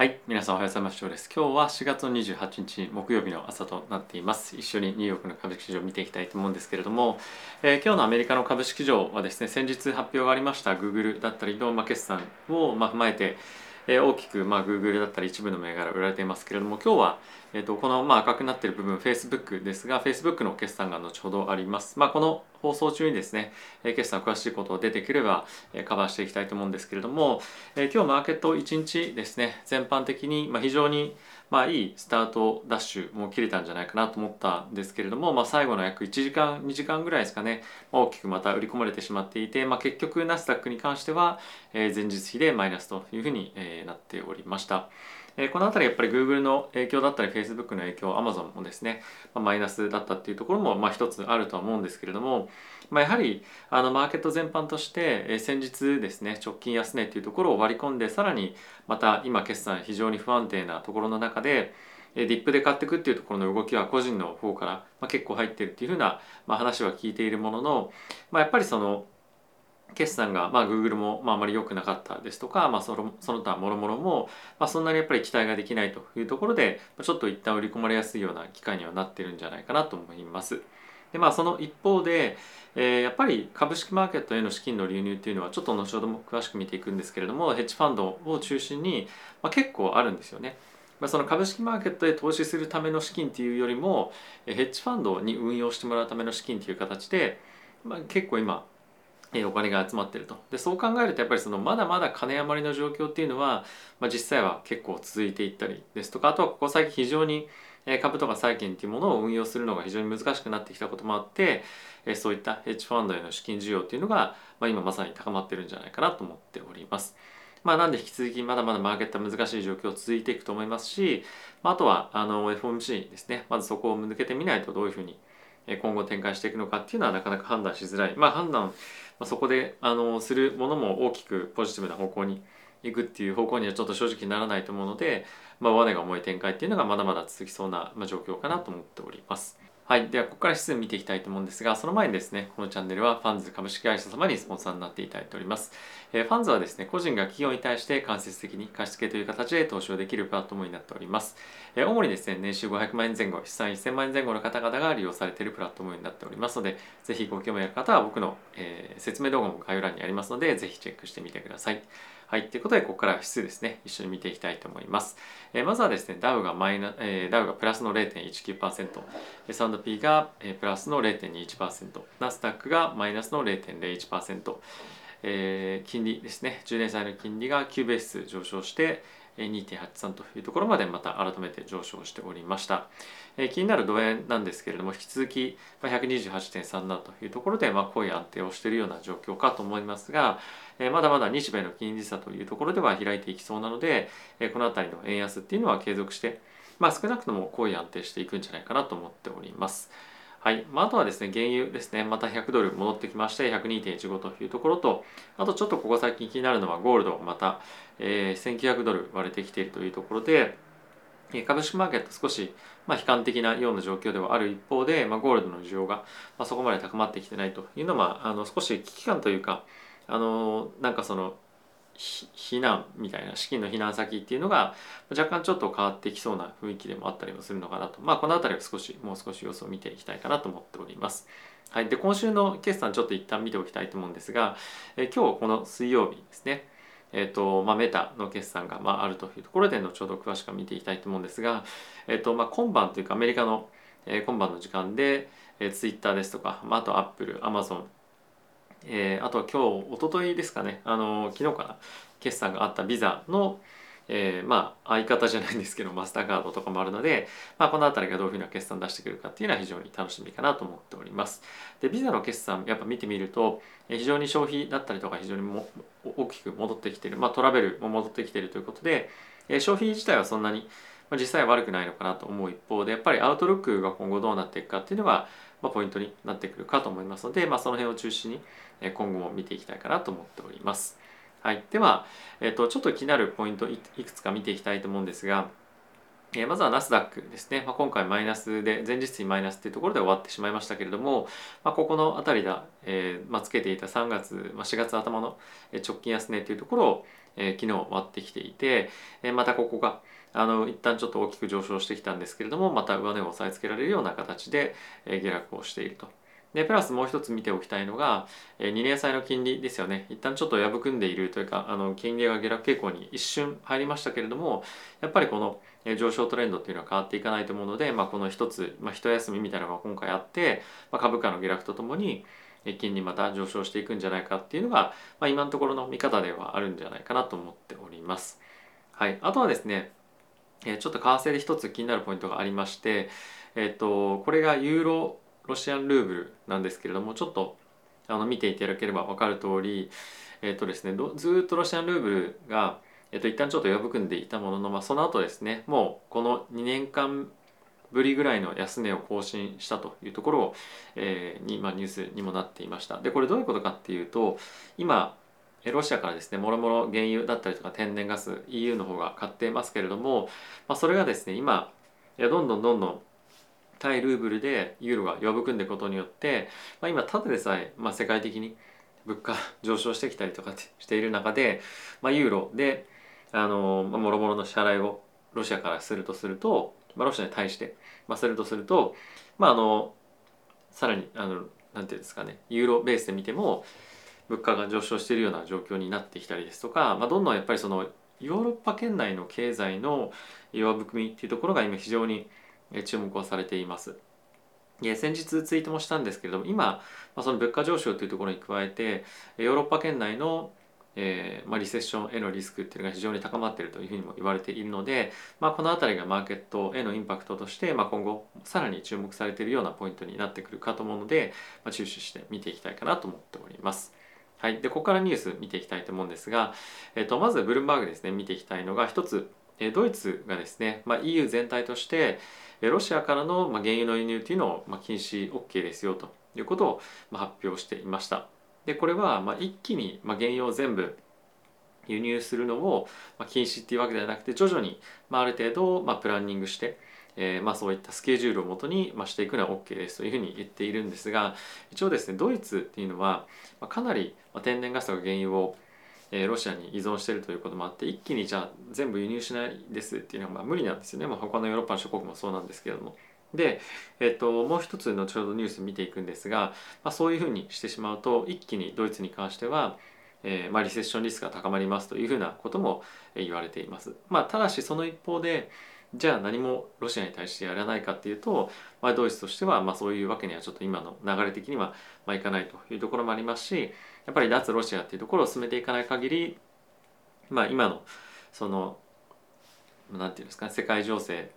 はい、皆さんおはようございます。です。今日は4月の28日木曜日の朝となっています。一緒にニューヨークの株式市場を見ていきたいと思うんですけれども、えー、今日のアメリカの株式市場はですね、先日発表がありました Google だったりの、まあ、決算を、まあ、踏まえて、えー、大きく、まあ、Google だったり一部の銘柄売られていますけれども今日は、えーと、この、まあ、赤くなっている部分 Facebook ですが Facebook の決算が後ほどあります、まあ、この放送中にですね、え、決算詳しいことが出てくれば、え、カバーしていきたいと思うんですけれども、え、今日マーケット1日ですね全般的に、ま、非常にまあいいスタートダッシュも切れたんじゃないかなと思ったんですけれども、まあ、最後の約1時間2時間ぐらいですかね、大きくまた売り込まれてしまっていて、まあ、結局ナスダックに関しては、え、前日比でマイナスというふうに、え、なっておりました。え、この辺りやっぱり Google の影響だったり Facebook の影響 Amazon もですね、ま、マイナスだったっていうところもまあ一つあるとは思うんですけれども、ま、やはりあのマーケット全般として、え、先日ですね直近安値っていうところを割り込んでさらにまた今決算非常に不安定なところの中でディップで買っていくっていうところの動きは個人の方から、ま、結構入ってるっていうふうな、ま、話は聞いているものの、ま、やっぱりその決算が、まあ、Google も、まあ、あまり良くなかったですとか、まあ、そのその他もろもろも、まあ、そんなにやっぱり期待ができないというところでちょっと一旦売り込まれやすいような機会にはなってるんじゃないかなと思います。でまあその一方で、えー、やっぱり株式マーケットへの資金の流入っていうのはちょっと後ほども詳しく見ていくんですけれどもヘッジファンドを中心に、まあ、結構あるんですよね。まあ、その株式マーケットへ投資するための資金っていうよりもヘッジファンドに運用してもらうための資金という形で、まあ、結構今お金が集まってると。でそう考えるとやっぱりそのまだまだ金余りの状況っていうのは、まあ、実際は結構続いていったりですとかあとはここ最近非常に株とか債券っていうものを運用するのが非常に難しくなってきたこともあってそういったヘッジファンドへの資金需要っていうのが、まあ、今まさに高まってるんじゃないかなと思っております。まあ、なんで引き続きまだまだマーケットは難しい状況続いていくと思いますし、まあ、あとはあの FOMC ですね。まずそこを抜けてみないとどういうふうに今後展開していくのかっていうのはなかなか判断しづらい、まあ、判断、まあ、そこであのするものも大きくポジティブな方向にいくっていう方向にはちょっと正直ならないと思うので、まあ、我が重い展開っていうのがまだまだ続きそうな状況かなと思っております。はい。では、ここから指数見ていきたいと思うんですが、その前にですね、このチャンネルはファンズ株式会社様にスポンサーになっていただいております。えー、ファンズはですね、個人が企業に対して間接的に貸付という形で投資をできるプラットフォームになっております。えー、主にですね、年収500万円前後、資産1000万円前後の方々が利用されているプラットフォームになっておりますので、ぜひご興味ある方は僕の、えー、説明動画も概要欄にありますので、ぜひチェックしてみてください。はい。ということで、ここから指数ですね、一緒に見ていきたいと思います。えー、まずはですね、ダウがマイナ、えー、ダウがプラスの0.19%、S&P が、えー、プラスの0.21%、ナスダックがマイナスの0.01%、えー、金利ですね、10年債の金利が9ベース上昇して、2.83というところまでまた改めて上昇しておりました。え、気になるド円なんですけれども引き続き128.37というところで、まあ、濃い安定をしているような状況かと思いますが、え、まだまだ日米の金利差というところでは開いていきそうなので、え、この辺りの円安っていうのは継続して、まあ、少なくとも濃い安定していくんじゃないかなと思っております。はい。まあ、あとはですね、原油ですね、また100ドル戻ってきまして、102.15というところと、あとちょっとここ最近気になるのはゴールド、また、えー、1900ドル割れてきているというところで、株式マーケット少し、まあ、悲観的なような状況ではある一方で、まあ、ゴールドの需要が、まあ、そこまで高まってきてないというのは、あの少し危機感というかあのなんかその避難みたいな資金の避難先っていうのが若干ちょっと変わってきそうな雰囲気でもあったりもするのかなと。まあこの辺りは少しもう少し様子を見ていきたいかなと思っております。はい、で今週の決算ちょっと一旦見ておきたいと思うんですが、え今日この水曜日ですね。えーとまあ、メタの決算が、まあ、あるというところで後ほど詳しく見ていきたいと思うんですが、えーとまあ、今晩というかアメリカの、えー、今晩の時間で、えー、ツイッターですとか、まあ、あとアップル、アマゾン、えー、あとは今日、おとといですかね、あの昨日かな、決算があったビザの、えー、まあ相方じゃないんですけどマスターカードとかもあるので、まあ、この辺りがどういうふうな決算出してくるかっていうのは非常に楽しみかなと思っております。でビザの決算やっぱ見てみると非常に消費だったりとか非常にも大きく戻ってきてる、まあ、トラベルも戻ってきてるということでえ消費自体はそんなに実際は悪くないのかなと思う一方でやっぱりアウトロックが今後どうなっていくかっていうのがまあ、ポイントになってくるかと思いますので、まあ、その辺を中心に今後も見ていきたいかなと思っております。はい、では、えーと、ちょっと気になるポイントいくつか見ていきたいと思うんですが、えまずはナスダックですね、まあ、今回マイナスで前日にマイナスっていうところで終わってしまいましたけれども、まあ、ここの辺りだ、えーまあ、つけていた3月、まあ、4月頭の直近安値っていうところを、えー、昨日割ってきていて、えー、またここがあの一旦ちょっと大きく上昇してきたんですけれどもまた上値を押さえつけられるような形で、えー、下落をしていると。でプラスもう一つ見ておきたいのが、えー、2年債の金利ですよね一旦ちょっと破くんでいるというかあの金利が下落傾向に一瞬入りましたけれどもやっぱりこの上昇トレンドっていうのは変わっていかないと思うので、まあ、この一つ、まあ、一休みみたいなのが今回あって、まあ、株価の下落とともに金利また上昇していくんじゃないかっていうのが、まあ、今のところの見方ではあるんじゃないかなと思っております。はい、あとはですねちょっと為替で一つ気になるポイントがありまして、えっと、これがユーロロシアンルーブルなんですけれどもちょっとあの見ていただければ分かる通り、えっとですね、ずっとロシアンルーブルがえっと、一旦ちょっと破くんでいたものの、まあ、その後ですねもうこの2年間ぶりぐらいの安値を更新したというところを、えー、に、まあ、ニュースにもなっていました。でこれどういうことかっていうと今ロシアからですねもろもろ原油だったりとか天然ガス EU の方が買ってますけれども、まあ、それがですね今どんどんどんどん対ルーブルでユーロが破くんでいくことによって、まあ、今ただでさえ、まあ、世界的に物価上昇してきたりとかしている中で、まあ、ユーロであの、もろもろの支払いをロシアからするとすると、まあ、ロシアに対して、まあ、するとすると、まあ、あのさらにあのなんていうんですかねユーロベースで見ても物価が上昇しているような状況になってきたりですとか、まあ、どんどんやっぱりそのヨーロッパ圏内の経済の弱含みっていうところが今非常に注目をされています。先日ツイートもしたんですけれども今、まあ、その物価上昇というところに加えてヨーロッパ圏内のえーまあ、リセッションへのリスクっていうのが非常に高まっているというふうにも言われているので、まあ、この辺りがマーケットへのインパクトとして、まあ、今後さらに注目されているようなポイントになってくるかと思うので、まあ、注視して見ていきたいかなと思っております。はい、でここからニュース見ていきたいと思うんですが、えー、とまずブルームバーグですね見ていきたいのが一つドイツがですね、まあ、EU 全体としてロシアからの原油の輸入というのを禁止 OK ですよということを発表していました。でこれはま一気にま原油を全部輸入するのをま禁止っていうわけではなくて徐々にまある程度まプランニングして、えー、まあそういったスケジュールをもとにましていくのは OK ですというふうに言っているんですが一応ですねドイツっていうのはまかなり天然ガスとか原油をえロシアに依存しているということもあって一気にじゃあ全部輸入しないですっていうのはまあ無理なんですよね、まあ、他のヨーロッパの諸国もそうなんですけれども。で、えっと、もう一つ後ほどニュース見ていくんですが、まあ、そういうふうにしてしまうと一気にドイツに関しては、えーまあ、リセッションリスクが高まりますというふうなことも言われています。まあ、ただしその一方でじゃあ何もロシアに対してやらないかっていうと、まあ、ドイツとしてはまあそういうわけにはちょっと今の流れ的にはまあいかないというところもありますしやっぱり脱ロシアっていうところを進めていかない限り、まあ、今のそのなんていうんですか、ね、世界情勢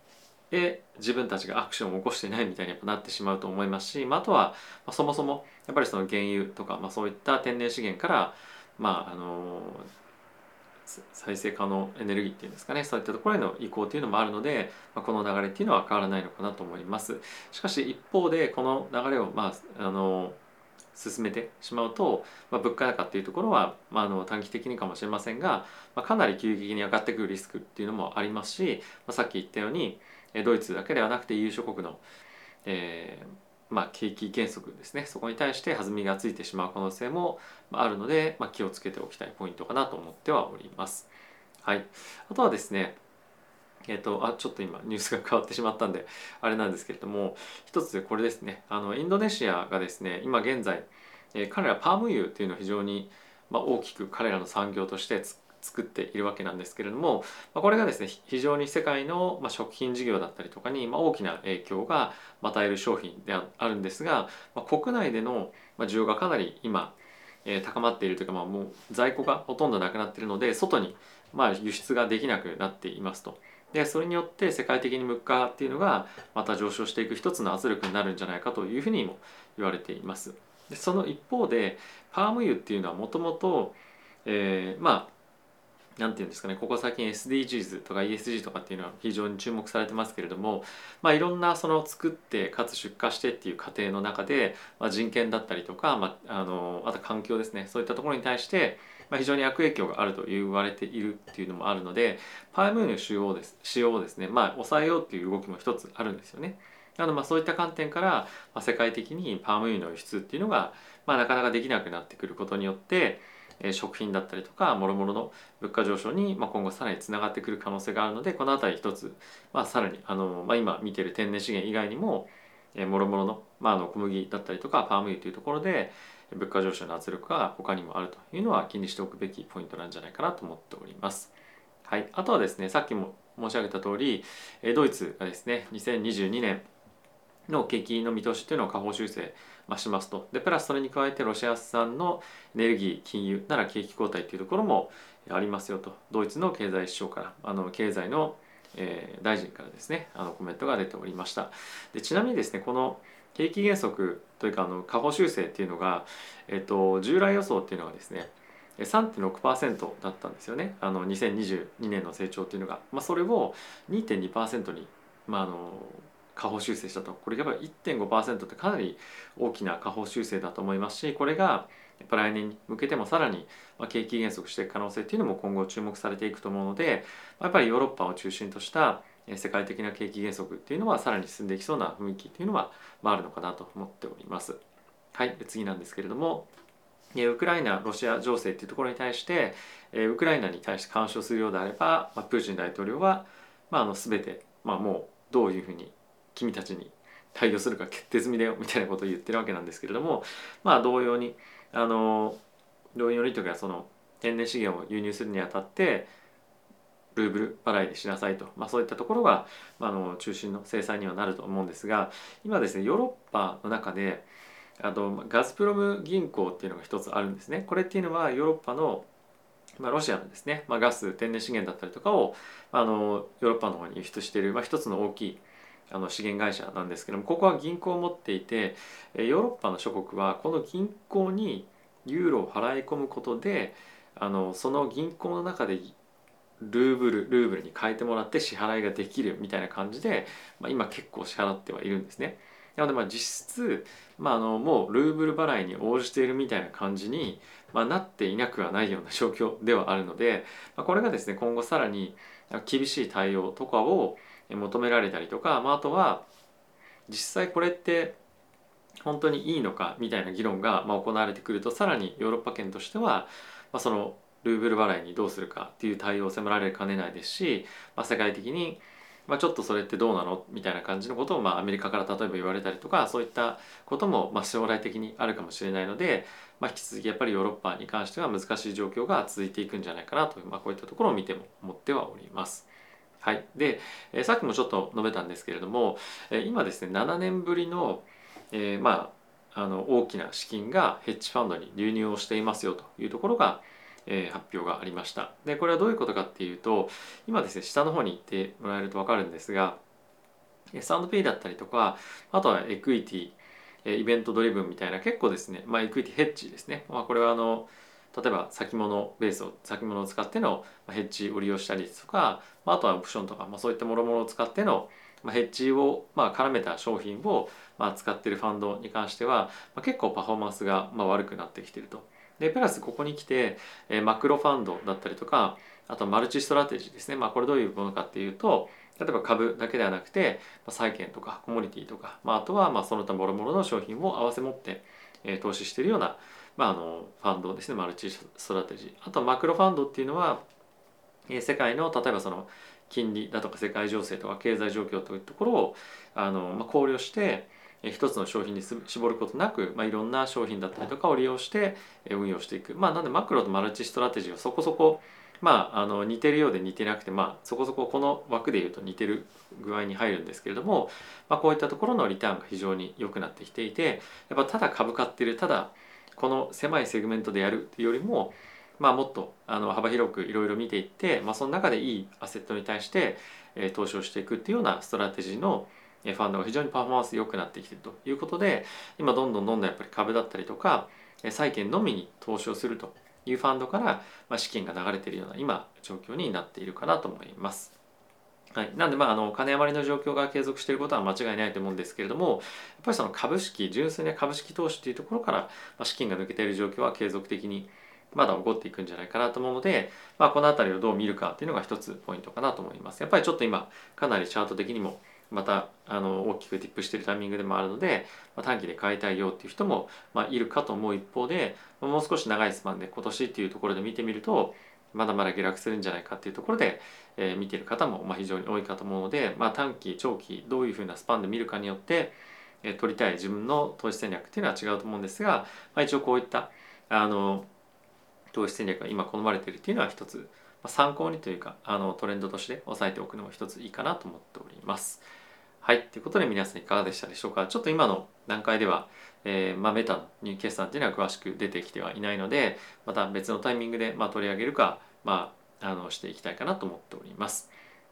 で自分たちがアクションを起こしていないみたいになってしまうと思いますし、まあ、とは、ま、そもそもやっぱりその原油とか、まあ、そういった天然資源から、まああの再生可能エネルギーっていうんですかねそういったところへの移行っていうのもあるので、まあ、この流れっていうのは変わらないのかなと思います。しかし一方でこの流れをまああの進めてしまうと、まあ、物価高っていうところは、まあ、あの短期的にかもしれませんが、まあ、かなり急激に上がってくるリスクっていうのもありますし、まあ、さっき言ったようにドイツだけではなくて EU 諸国の、えーまあ、景気減速ですね。そこに対して弾みがついてしまう可能性もあるので、まあ、気をつけておきたいポイントかなと思ってはおります。はい、あとはですねえっ、ー、とあちょっと今ニュースが変わってしまったんであれなんですけれども一つこれですね。あのインドネシアがですね今現在、えー、彼らパーム油っていうのを非常に、まあ、大きく彼らの産業として突作っているわけなんですけれども、まあ、これがですね非常に世界の、まあ、食品事業だったりとかに、まあ、大きな影響が与える商品であるんですが、まあ、国内での需要がかなり今、えー、高まっているというか、まあ、もう在庫がほとんどなくなっているので外に、まあ、輸出ができなくなっていますと。でそれによって世界的に物価っていうのがまた上昇していく一つの圧力になるんじゃないかというふうにも言われています。でその一方でパーム油っていうのはもともとまあなんていうんですかねここ最近 SDGs とか ESG とかっていうのは非常に注目されてますけれども、まあ、いろんなその作ってかつ出荷してっていう過程の中で、まあ、人権だったりとか、まあ、あのあと環境ですねそういったところに対して、まあ、非常に悪影響があると言われているっていうのもあるのでパーム油の使用です使用をですね、まあ、抑えようっていう動きも一つあるんですよね。なのでまあそういった観点から、まあ、世界的にパーム油の輸出っていうのが、まあ、なかなかできなくなってくることによって食品だったりとかもろもろの物価上昇に今後さらにつながってくる可能性があるのでこの辺り一つ、まあ、さらにあの、まあ、今見てる天然資源以外にももろもろの,、まあ、あの小麦だったりとかパーム油というところで物価上昇の圧力が他にもあるというのは気にしておくべきポイントなんじゃないかなと思っております。はい、あとはですねさっきも申し上げた通りドイツがですね2022年の景気の見通しというのを下方修正増しますと。でプラスそれに加えてロシア産のエネルギー金融なら景気後退というところもありますよと。ドイツの経済首相からあの経済の、えー、大臣からですねあのコメントが出ておりました。でちなみにですねこの景気減速というかあの下方修正っていうのが、えっと、従来予想っていうのがですね3.6%だったんですよね。あの2022年の成長っていうのが、まあ、それを2.2%に、まあ、あの下方修正したとこれやっぱり1.5%ってかなり大きな下方修正だと思いますしこれがやっぱ来年に向けてもさらに景気減速していく可能性っていうのも今後注目されていくと思うのでやっぱりヨーロッパを中心とした世界的な景気減速っていうのはさらに進んでいきそうな雰囲気っていうのは、まあ、あるのかなと思っております。はい、次なんですけれどもウクライナロシア情勢っていうところに対してウクライナに対して干渉するようであればプーチン大統領は、まあ、あの全て、まあ、もうどういうふうに君たちに対応するか決定済みだよみたいなことを言ってるわけなんですけれどもまあ同様にあの同様にというかその天然資源を輸入するにあたってルーブル払いにしなさいと、まあ、そういったところが、まあ、の中心の制裁にはなると思うんですが今ですねヨーロッパの中であとガスプロム銀行っていうのが一つあるんですね。これっていうのはヨーロッパのまあ、ロシアのですね、まあ、ガス天然資源だったりとかをあのヨーロッパの方に輸出している、まあ、一つの大きいあの資源会社なんですけどもここは銀行を持っていてヨーロッパの諸国はこの銀行にユーロを払い込むことであのその銀行の中でルーブルルーブルに変えてもらって支払いができるみたいな感じで、まあ、今結構支払ってはいるんですね。なのでまあ実質、まあ、あのもうルーブル払いに応じているみたいな感じに、まあ、なっていなくはないような状況ではあるので、まあ、これがですね今後さらに厳しい対応とかを求められたりとか、まあ、あとは実際これって本当にいいのかみたいな議論がま行われてくるとさらにヨーロッパ圏としては、まあ、そのルーブル払いにどうするかっていう対応を迫られかねないですし、まあ、世界的に、まあ、ちょっとそれってどうなの？みたいな感じのことを、まあ、アメリカから例えば言われたりとかそういったことも、まあ、将来的にあるかもしれないので、まあ、引き続きやっぱりヨーロッパに関しては難しい状況が続いていくんじゃないかなという、まあ、こういったところを見ても思ってはおります。はい、で、えー、さっきもちょっと述べたんですけれども、えー、今ですね7年ぶりの、えー、まああの大きな資金がヘッジファンドに流入をしていますよというところが、え、発表がありました。でこれはどういうことかっていうと今ですね下の方に行ってもらえると分かるんですが S&P だったりとかあとはエクイティイベントドリブンみたいな結構ですね、まあ、エクイティヘッジですね、まあ、これはあの例えば先物ベースを先物を使ってのヘッジを利用したりとか、まあ、あとはオプションとか、まあ、そういったもろもろを使ってのヘッジをまあ絡めた商品をまあ使っているファンドに関しては、まあ、結構パフォーマンスがまあ悪くなってきていると。でプラスここに来て、え、マクロファンドだったりとかあとマルチストラテジーですね、まあ、これどういうものかっていうと例えば株だけではなくて、まあ、債券とかコモディティとか、まあ、あとはまあその他もろもろの商品を合わせ持って、え、投資しているようなまあ、あのファンドですねマルチストラテジー。あとマクロファンドっていうのは、えー、世界の例えばその金利だとか世界情勢とか経済状況というところをあの、まあ、考慮してえ一つの商品に絞ることなく、まあ、いろんな商品だったりとかを利用してえ運用していく。まあなんでマクロとマルチストラテジーはそこそこまあ、あの似てるようで似てなくて、まあ、そこそここの枠でいうと似てる具合に入るんですけれども、まあ、こういったところのリターンが非常に良くなってきていてやっぱただ株買ってるただこの狭いセグメントでやるっていうよりも、まあ、もっとあの幅広くいろいろ見ていって、まあ、その中でいいアセットに対して、え、投資をしていくっていうようなストラテジーのファンドが非常にパフォーマンス良くなってきているということで今どんどんどんどんやっぱり株だったりとか債券のみに投資をするというファンドから、資金が流れているような今状況になっているかなと思います。はい、なんでまああの金余りの状況が継続していることは間違いないと思うんですけれどもやっぱりその株式純粋な株式投資というところから資金が抜けている状況は継続的にまだ起こっていくんじゃないかなと思うので、まあ、この辺りをどう見るかっていうのが一つポイントかなと思います。やっぱりちょっと今かなりチャート的にもまたあの大きくディップしているタイミングでもあるので、まあ、短期で買いたいよっていう人も、まあ、いるかと思う一方でもう少し長いスパンで今年っていうところで見てみるとまだまだ下落するんじゃないかっていうところで、えー、見てる方もまあ非常に多いかと思うので、まあ、短期長期どういうふうなスパンで見るかによって、えー、取りたい自分の投資戦略っていうのは違うと思うんですが、まあ、一応こういったあの投資戦略が今好まれているっていうのは一つ、まあ、参考にというかあのトレンドとして押さえておくのも一ついいかなと思っております。はい。ということで皆さんいかがでしたでしょうか？ちょっと今の段階では、えー、まあ、メタの決算っていうのは詳しく出てきてはいないので、また別のタイミングで、まあ、取り上げるか、まあ、あのしていきたいかなと思っております。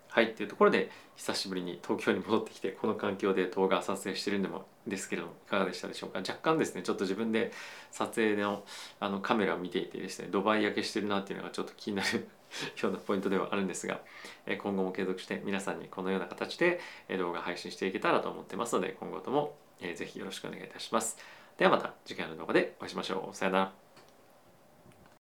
はい。というところで、久しぶりに東京に戻ってきて、この環境で動画撮影してるんでもですけれどもいかがでしたでしょうか？若干ですね、ちょっと自分で撮影のあのカメラを見ていてですね、ドバイ焼けしてるなっていうのがちょっと気になる ようなポイントではあるんですが今後も継続して皆さんにこのような形で動画配信していけたらと思ってますので今後ともぜひよろしくお願いいたします。ではまた次回の動画でお会いしましょう。さよなら。